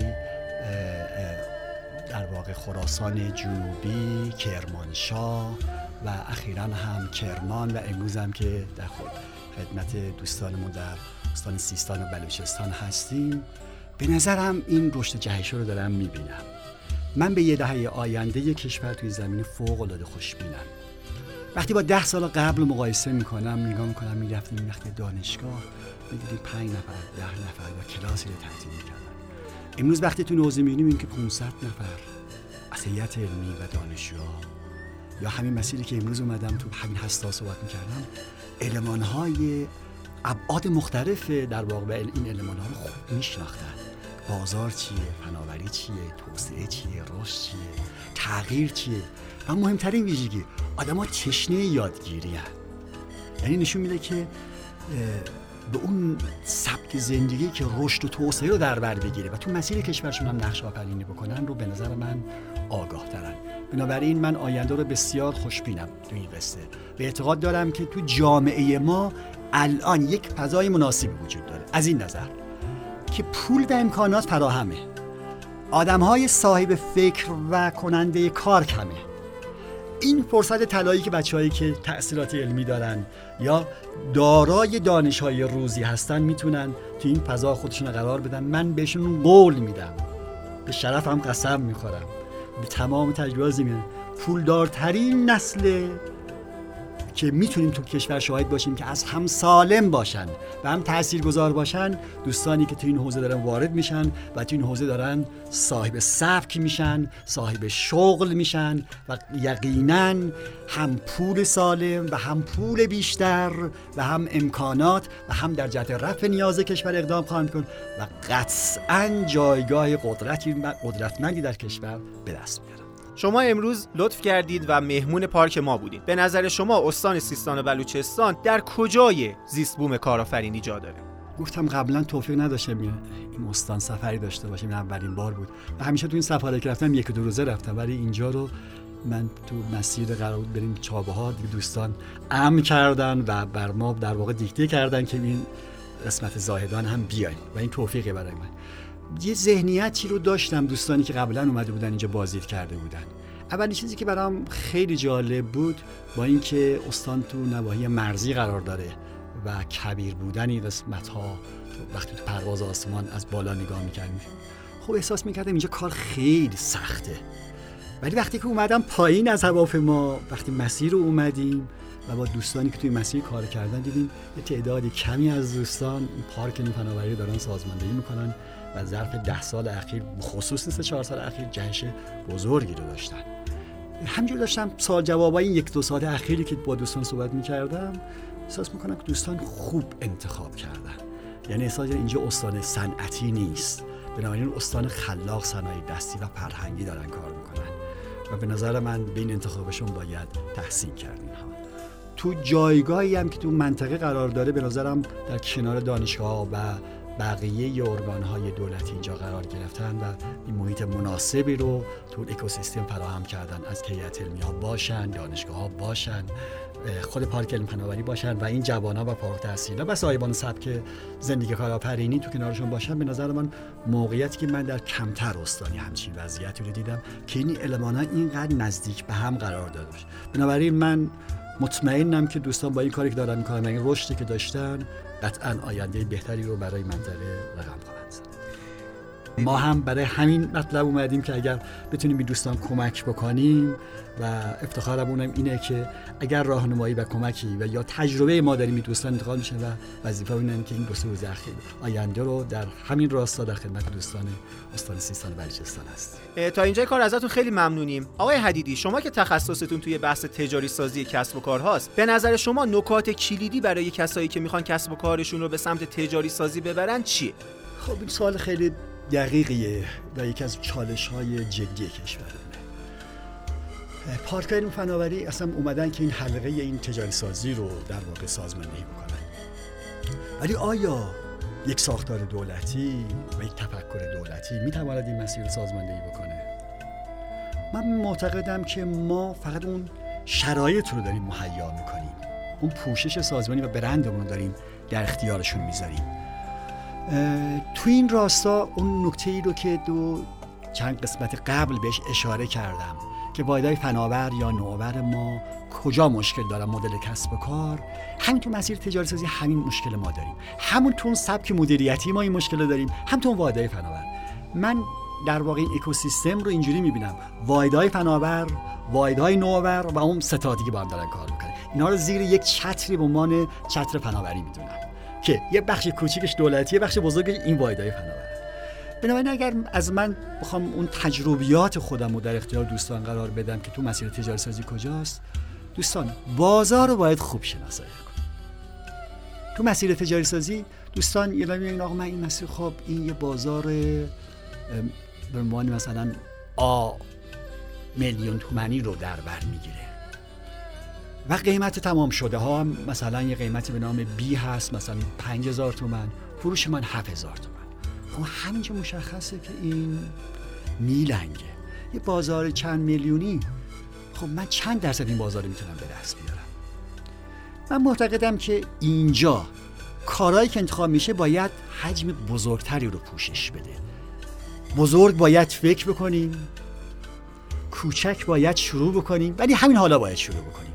در واقع خراسان جنوبی کرمانشاه و اخیرا هم کرمان و امروز هم که در خود خدمت دوستانمون در استان سیستان و بلوچستان هستیم. به نظرم این رشد جهشو رو دارم می‌بینم. من به یه دهه آینده کشور توی زمین فوق العاده خوشبینم. وقتی با ده سال قبل مقایسه می‌کنم نگاه می‌کنم می‌رفتیم وقتی دانشگاه می‌دیدیم پنج نفر ده نفر و کلاسی رو تحتیم می‌کردن. امروز وقتی تو نوزه می‌بینیم که 500 نفر. از هیئت علمی و دانشجو یا همین مسیری که امروز اومدم تو همین هستا صحبت می‌کردم علمان های ابعاد مختلف در واقع این علمان ها رو خوب میشناختن. بازار چیه؟ فناوری چیه؟ توسعه چیه؟ رشد چیه؟ تغییر چیه؟ و مهمترین ویژگی آدما تشنه یادگیری هن. یعنی نشون میده که به اون سبک زندگی که رشد و توسعه رو در بر بگیره و تو مسیر کشورشون هم نقش آفرینی بکنن رو به نظر من آگاه ترن بنابراین من آینده رو بسیار خوشبینم تو این قصه. به اعتقاد دارم که تو جامعه ما الان یک فضای مناسبی وجود داره. از این نظر که پول و امکانات فراهمه. آدم های صاحب فکر و کننده کار کمه. این فرصت طلایی که بچههایی که تأثیرات علمی دارن یا دارای دانش های روزی هستن می‌تونن تو این فضا خودشون قرار بدن. من بهشون قول میدم. به شرفم قسم می‌خورم. به تمام تجربه زمین پولدارترین نسل که می‌تونیم تو کشور شاهد باشیم که از هم سالم باشن و هم گذار باشن دوستانی که تو این حوزه دارن وارد میشن و تو این حوزه دارن صاحب سبک میشن صاحب شغل میشن و یقینا هم پول سالم و هم پول بیشتر و هم امکانات و هم در جهت رفع نیاز کشور اقدام خواهند کن و قطعا جایگاه قدرتی قدرتمندی در کشور به دست میارن شما امروز لطف کردید و مهمون پارک ما بودید. به نظر شما استان سیستان و بلوچستان در کجای زیست بوم کارآفرینی جا داره؟ گفتم قبلا توفیق نداشتم این استان سفری داشته باشیم اولین بار بود. و همیشه تو این سفاره که رفتم یک دو روزه رفتم ولی اینجا رو من تو مسیر قرار بود بریم چابه ها دوستان امن کردن و بر ما در واقع دیکته کردن که این قسمت زاهدان هم بیایم. و این توفیقه برای من. یه ذهنیتی رو داشتم دوستانی که قبلا اومده بودن اینجا بازدید کرده بودن. اولین چیزی که برام خیلی جالب بود با اینکه استان تو نواحی مرزی قرار داره و کبیر بودن قسمت ها وقتی تو پرواز آسمان از بالا نگاه می‌کردیم خب احساس می‌کردم اینجا کار خیلی سخته. ولی وقتی که اومدم پایین از هواپیما وقتی مسیر رو اومدیم و با دوستانی که توی مسیر کار کردن دیدیم یه تعداد کمی از دوستان پارک فناوری دارن سازماندهی می‌کنن. و ظرف ده سال اخیر خصوص سه چهار سال اخیر جنش بزرگی رو داشتن. همجور داشتم سال جواب این یک دو سال اخیری که با دوستان صحبت می‌کردم احساس می‌کنم که دوستان خوب انتخاب کردن. یعنی احساس اینجا استان صنعتی نیست. بنابراین استان خلاق صنایع دستی و فرهنگی دارن کار می‌کنن. و به نظر من بین انتخابشون باید تحسین کرد اینها. تو جایگاهی هم که تو منطقه قرار داره به نظرم در کنار دانشگاه و بقیه ارگان های دولتی اینجا قرار گرفتن و این محیط مناسبی رو تو اکوسیستم فراهم کردن. از هیئت علمی ها باشن دانشگاه ها باشن خود پارک علم فناوری باشن و این جوان ها و فارغ التحصیلا و صاحبان سبک زندگی کارآفرینی تو کنارشون باشن. به نظر من موقعیتی که من در کمتر استانی همچین وضعیتی رو دیدم که این المان ها اینقدر نزدیک به هم قرار داده بنابراین من مطمئنم که دوستان با این کاری که دارن می‌کنن این رشدی که داشتن قطعا آینده بهتری رو برای منطقه رقم خواهند زد. ما هم برای همین مطلب اومدیم که اگر بتونیم به دوستان کمک بکنیم و افتخارمون اینه که اگر راهنمایی و کمکی و یا تجربه ما داریم این دوستان انتقال میشه و وظیفه اینه که این دو روز اخیر آینده رو در همین راستا در خدمت دوستان استان سیستان و بلوچستان هست. تا اینجا کار ازتون خیلی ممنونیم. آقای حدیدی شما که تخصصتون توی بحث تجاری سازی کسب و کار هاست به نظر شما نکات کلیدی برای کسایی که می‌خوان کسب و کارشون رو به سمت تجاری سازی ببرن چیه؟ خب این سوال خیلی دقیقیه و یکی از چالش های جدی کشورمونه پارک علم فناوری اصلا اومدن که این حلقه این تجاری سازی رو در واقع سازماندهی بکنن. ولی آیا یک ساختار دولتی و یک تفکر دولتی می‌تواند این مسیر سازماندهی بکنه؟ من معتقدم که ما فقط اون شرایط رو داریم مهیا می‌کنیم. اون پوشش سازمانی و برندمون رو داریم در اختیارشون می‌ذاریم. تو این راستا اون نکته ای رو که دو چند قسمت قبل بهش اشاره کردم که وایدای فناور یا نوآور ما کجا مشکل دارن مدل کسب و کار همین تو مسیر تجاری سازی همین مشکل ما داریم. همون تو اون سبک مدیریتی ما این مشکل داریم هم تو فناور. من در واقع این اکوسیستم رو اینجوری می‌بینم. وایدای فناور وایدای نوآور و اون ستادی با هم دارن کار می‌کنن. اینا رو زیر یک چتری به عنوان چتر فناوری می‌دونم که یه بخش کوچیکش دولتی یه بخش بزرگش این وایدای فناور بنابراین اگر از من بخوام اون تجربیات خودم رو در اختیار دوستان قرار بدم که تو مسیر تجاری سازی کجاست دوستان بازار رو باید خوب شناسایی کن تو مسیر تجاری سازی دوستان یه این آقا من این مسیر خب این یه بازار به عنوان مثلا آ میلیون تومنی رو در بر می‌گیره. و قیمت تمام شده ها مثلا یه قیمتی به نام بی هست مثلا 5000 تومن فروش من 7000 تومن. خب همینجا مشخصه که این میلنگه. یه بازار چند میلیونی. خب من چند درصد این بازار می‌تونم به دست بیارم؟ من معتقدم که اینجا کارهایی که انتخاب میشه باید حجم بزرگتری رو پوشش بده. بزرگ باید فکر بکنیم کوچک باید شروع بکنیم ولی همین حالا باید شروع بکنیم.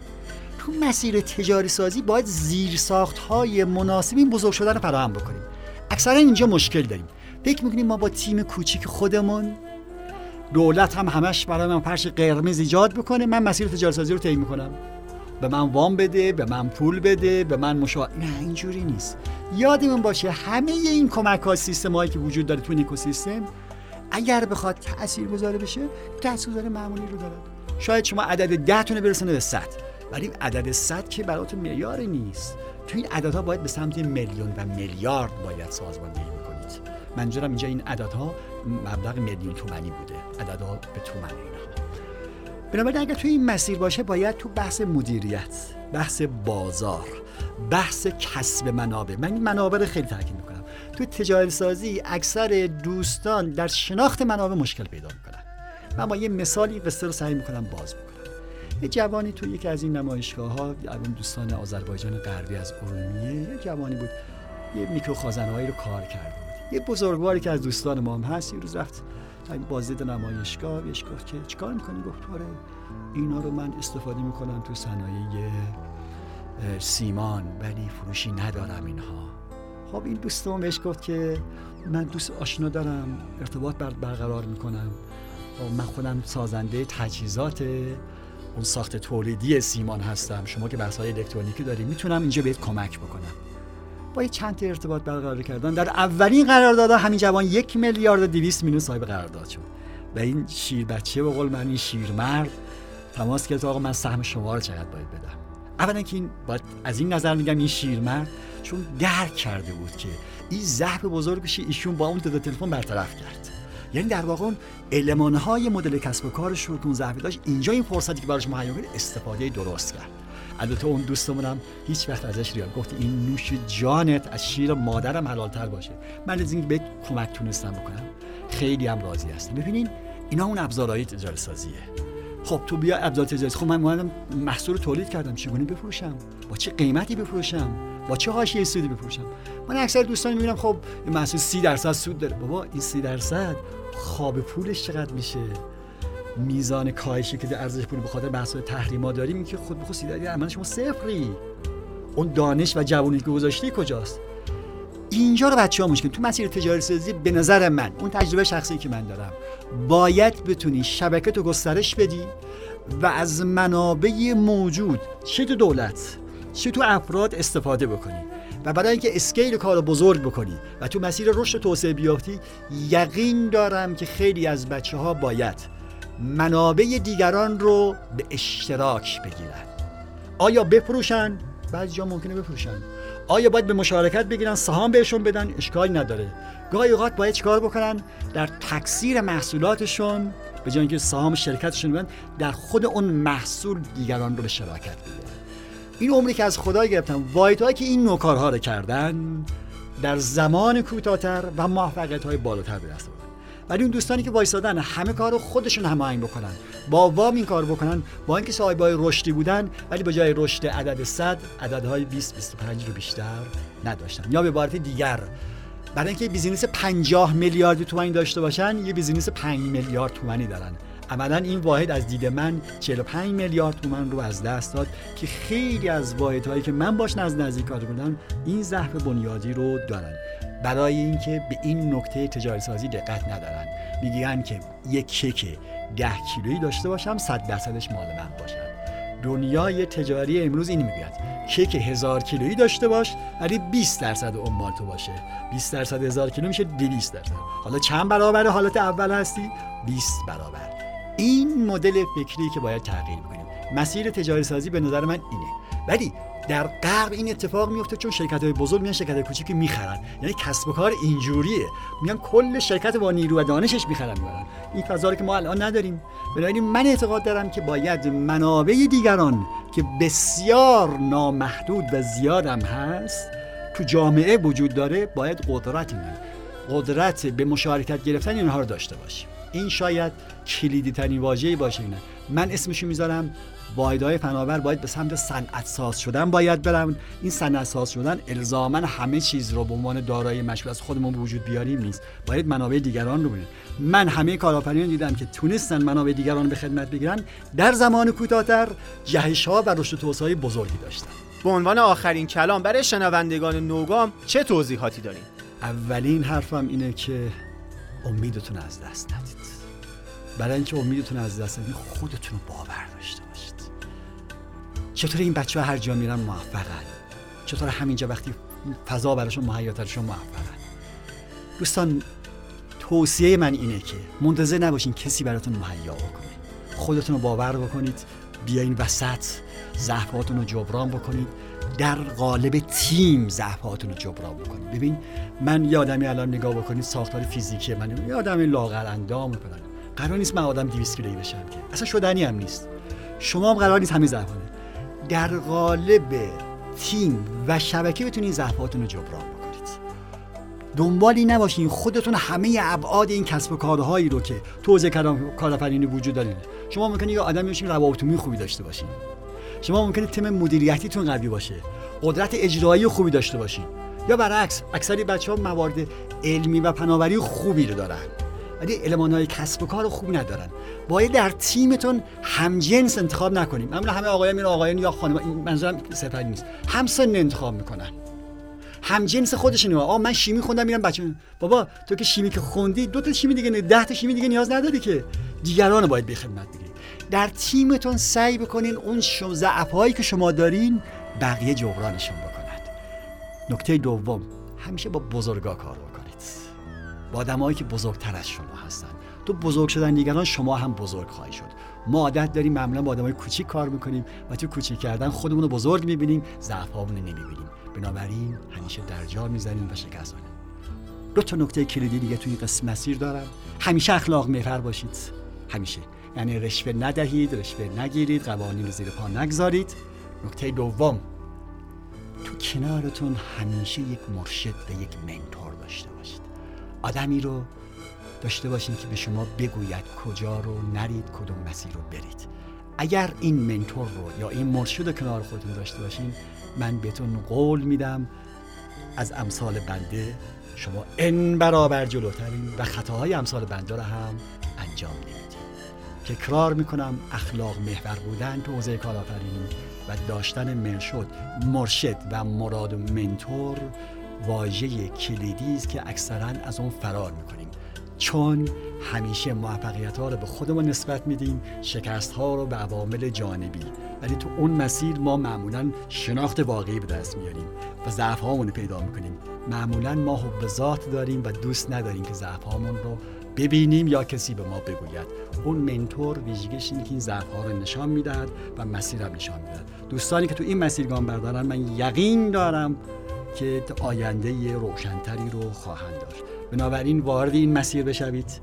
تو مسیر تجاری سازی باید زیر ساخت های مناسب این بزرگ شدن رو فراهم بکنیم. اکثرا اینجا مشکل داریم. فکر می‌کنیم ما با تیم کوچیک خودمون دولت هم همش برای من فرش قرمز ایجاد بکنه. من مسیر تجاری سازی رو طی می‌کنم. به من وام بده به من پول بده به من مشا نه اینجوری نیست. یادمون باشه همه این کمک ها سیستم هایی که وجود داره تو این اکوسیستم اگر بخواد تاثیر گذاره بشه تاثیر معمولی رو داره شاید شما عدد 10 تونه برسونه به 100 ولی عدد 100 که براتون معیار نیست. تو این عددها باید به سمت میلیون و میلیارد باید سازماندهی بکنید منظورم اینجا این عددها مبلغ میلیون تومانی بوده. عددها به تومن اینها. بنابراین اگر توی این مسیر باشه باید تو بحث مدیریت بحث بازار بحث کسب منابع. من این منابع رو خیلی تاکید می‌کنم. تو تجارت سازی اکثر دوستان در شناخت منابع مشکل پیدا می‌کنن. من با یه مثالی قصه رو سعی می‌کنم باز بکنم. یه جوانی تو یکی از این نمایشگاه ها دوستان آذربایجان غربی از ارومیه یه جوانی بود یه میکرو خازنهایی رو کار کرده بود. یه بزرگواری که از دوستان ما هم هست یه روز رفت بازدید نمایشگاه بهش گفت که چیکار می‌کنی؟ گفت آره اینا رو من استفاده می‌کنم تو صنایع سیمان ولی فروشی ندارم اینها. خب این دوستان بهش گفت که من دوست آشنا دارم ارتباط برقرار می‌کنم. من خودم سازنده تجهیزات اون ساخت تولیدی سیمان هستم. شما که بحث های الکترونیکی داری می‌تونم اینجا بهت کمک بکنم. با یه چند ارتباط برقرار کردن در اولین قرارداد همین جوان یک میلیارد و دویست میلیون صاحب قرارداد شد. و این شیر بچه به قول من این شیر مرد تماس گرفت آقا من سهم شما رو چقدر باید بدم؟ اولا که این باید از این نظر میگم این شیرمرد چون درک کرده بود که این ضعف بزرگش ایشون با اون تلفن برطرف کرد. یعنی در واقع اون المانهای مدل کسب و کارش رو که اون ضعفی داشت اینجا این فرصتی که براش مهیا استفاده درست کرد. البته اون دوستمونم هیچ وقت ازش ریاد گفت این نوش جانت از شیر مادرم حلالتر باشه. من از این به کمک تونستم بکنم خیلی هم راضی هستم. ببینین اینا اون ابزارهای تجارت سازیه خب تو بیا ابزار تجارت خب من محصول تولید کردم چگونه بفروشم. با چه قیمتی بفروشم؟ با چه حاشیه سودی بفروشم من اکثر دوستان می‌بینم خب این محصول 30 درصد سود داره. بابا این 30 درصد خواب پولش چقدر میشه؟ میزان کاهشی که ارزش پول به خاطر بحث تحریما داریم که خود به خود 30 درصد شما صفری. اون دانش و جوانی که گذاشتی کجاست؟ اینجا رو بچه ها مشکل تو مسیر تجاری سازی به نظر من اون تجربه شخصی که من دارم باید بتونی شبکه تو گسترش بدی و از منابع موجود چه تو دولت چه تو افراد استفاده بکنی و برای اینکه اسکیل کار بزرگ بکنی و تو مسیر رشد توسعه بیافتی یقین دارم که خیلی از بچه ها باید منابع دیگران رو به اشتراک بگیرن. آیا بفروشن؟ بعضی جا ممکنه بفروشن. آیا باید به مشارکت بگیرن؟ سهام بهشون بدن؟ اشکالی نداره. گاهی اوقات باید چیکار بکنن؟ در تکثیر محصولاتشون به جای اینکه سهام شرکتشون بدن در خود اون محصول دیگران رو به شراکت بگیرن. این عمری که از خدا گرفتم وایت که این نوع کارها رو کردن در زمان کوتاهتر و موفقیت های بالاتر به دست ولی اون دوستانی که وایسادن همه کار رو خودشون هماهنگ بکنن. با وام این کار بکنن با اینکه صاحبای رشدی بودن ولی به جای رشد عدد 100 عددهای 20 25 رو بیشتر نداشتن. یا به عبارت دیگر برای اینکه business 50 میلیارد تومانی داشته باشن یه business 5 میلیارد تومانی دارن. عملا این واحد از دید من 45 میلیارد تومن رو از دست داد که خیلی از واحدهایی که من باش نزد نزدیک کار بودم این ضعف بنیادی رو دارن. برای اینکه به این نکته تجاری سازی دقت ندارن. میگن که یک کیک ده کیلویی داشته باشم صد درصدش مال من باشد دنیای تجاری امروز این می‌گوید. کیک هزار کیلویی داشته باش ولی 20 درصد اون مال تو باشه. 20 درصد هزار کیلو میشه 200 درصد. حالا چند برابر حالت اول هستی؟ 20 برابر. این مدل فکری که باید تغییر کنیم مسیر تجاری سازی به نظر من اینه. ولی در غرب این اتفاق میفته چون شرکت های بزرگ میان شرکت های کوچیکی می‌خرن. یعنی کسب و کار اینجوریه. میان کل شرکت با نیرو و دانشش می‌خرن می‌برن این فضا رو که ما الان نداریم. بنابراین من اعتقاد دارم که باید منابع دیگران که بسیار نامحدود و زیاد هم هست تو جامعه وجود داره باید قدرت اینه قدرت به مشارکت گرفتن اینها رو داشته باشیم. این شاید کلیدی ترین واژه‌ای باشه اینه. من اسمشو می‌ذارم واحدهای فناور باید به سمت صنعت ساز شدن باید برم. این صنعت ساز شدن الزاما همه چیز رو به عنوان دارایی مشغول از خودمون به وجود بیاریم نیست. باید منابع دیگران رو ببینیم. من همه کارآفرینان دیدم که تونستن منابع دیگران رو به خدمت بگیرن. در زمان کوتاهتر جهش ها و رشد توسعه بزرگی داشتن. به عنوان آخرین کلام برای شنوندگان نوگام چه توضیحاتی داریم اولین حرفم اینه که امیدتون از دست ندید. برای اینکه امیدتون از دست ندید خودتون رو باور داشته باشید. چطور این بچه ها هر جا میرن موفقن؟ چطور همینجا وقتی فضا براشون مهیاترشون موفقن؟ دوستان توصیه من اینه که منتظر نباشین کسی براتون مهیا بکنه. خودتون رو باور بکنید بیاین وسط ضعفاتون رو جبران بکنید. در قالب تیم ضعفاتون رو جبران بکنید. ببین من یادمی الان نگاه بکنید ساختار فیزیکی من یادم لاغر اندام می‌کنن قرار نیست من آدم 200 کیلویی بشم که. اصلا شدنی هم نیست. شما هم قرار نیست همین ضعفانه در قالب تیم و شبکه بتونید ضعفاتون رو جبران بکنید. دنبالی نباشین خودتون همه ابعاد این کسب و کارهایی رو که تو حوزه کارآفرینی وجود دارین شما ممکنه یه آدمی باشین روابط خوبی داشته باشین. شما ممکنه تیم مدیریتیتون قوی باشه. قدرت اجرایی خوبی داشته باشین. یا برعکس اکثری بچه ها موارد علمی و پناوری خوبی رو دارن. ولی علمان های کسب و کار خوب ندارن. باید در تیمتون همجنس انتخاب نکنیم. معمولا همه آقایان میرن آقایان یا خانم این منظورم سفری نیست. همسن انتخاب می‌کنن. همجنس خودشون آ من شیمی خوندم میرم بچه بابا تو که شیمی که خوندی دو تا شیمی دیگه نه ده تا شیمی دیگه نیاز نداری که دیگران باید به خدمت بگیری در تیمتون سعی بکنین اون ضعفایی که شما دارین بقیه جبرانشون بکنند نکته دوم همیشه با بزرگا کار بکنید. با آدمایی که بزرگتر از شما هستن. تو بزرگ شدن دیگران شما هم بزرگ خواهی شد. ما عادت داریم معمولا با آدمای کوچیک کار می‌کنیم و تو کوچیک کردن خودمون رو بزرگ می‌بینیم ضعفامون رو نمی‌بینیم. بنابراین همیشه در جا می‌زنیم و شکست دو تا نکته کلیدی دیگه توی این قسم مسیر دارم. همیشه اخلاق محور باشید. همیشه. یعنی رشوه ندهید رشوه نگیرید قوانین زیر پا نگذارید. نکته دوم تو کنارتون همیشه یک مرشد و یک منتور داشته باشید. آدمی رو داشته باشین که به شما بگوید کجا رو نرید کدوم مسیر رو برید. اگر این منتور رو یا این مرشد کنار خودتون داشته باشین من بهتون قول میدم از امثال بنده شما ان برابر جلوترین و خطاهای امثال بنده رو هم انجام نمی‌دید تکرار می‌کنم اخلاق محور بودن تو حوزه کارآفرینی و داشتن مرشد مرشد و مراد و منتور واژه کلیدی است که اکثرا از اون فرار می‌کنیم. چون همیشه موفقیت ها رو به خودمون نسبت میدیم شکست ها رو به عوامل جانبی. ولی تو اون مسیر ما معمولا شناخت واقعی به دست میاریم و ضعف رو پیدا می‌کنیم. معمولا ما حب ذات داریم و دوست نداریم که ضعف رو ببینیم یا کسی به ما بگوید. اون منتور ویژگیش اینه که این ضعف رو نشان می‌دهد و مسیرم نشان می‌دهد. دوستانی که تو این مسیر گام بردارن من یقین دارم که آینده روشنتری رو خواهند داشت. بنابراین وارد این مسیر بشوید.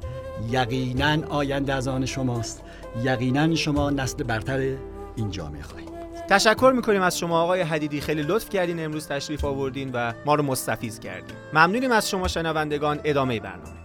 یقینا آینده از آن شماست. یقینا شما نسل برتر این جامعه خواهید تشکر می‌کنیم از شما آقای حدیدی. خیلی لطف کردین. امروز تشریف آوردین و ما رو مستفیز کردین. ممنونیم از شما شنوندگان. ادامه برنامه.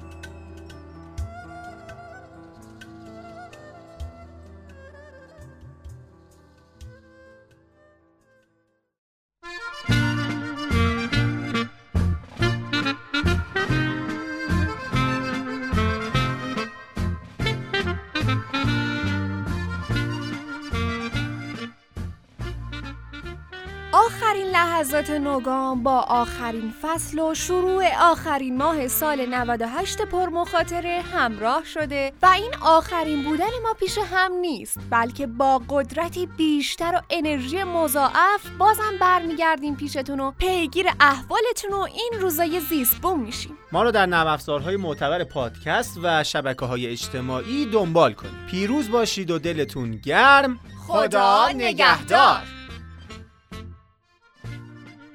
نوگام با آخرین فصل و شروع آخرین ماه سال 98 پرمخاطره همراه شده و این آخرین بودن ما پیش هم نیست بلکه با قدرتی بیشتر و انرژی مضاعف بازم برمیگردیم پیشتون و پیگیر احوالتون و این روزای زیست بوم میشیم. ما رو در نرم افزارهای معتبر پادکست و شبکه های اجتماعی دنبال کنید. پیروز باشید و دلتون گرم. خدا نگهدار.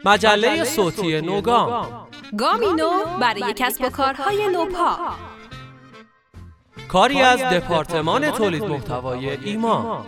مجله صوتی نوگام. گامی نو برای کسب و کارهای نوپا. کاری از دپارتمان تولید محتوای ایمان.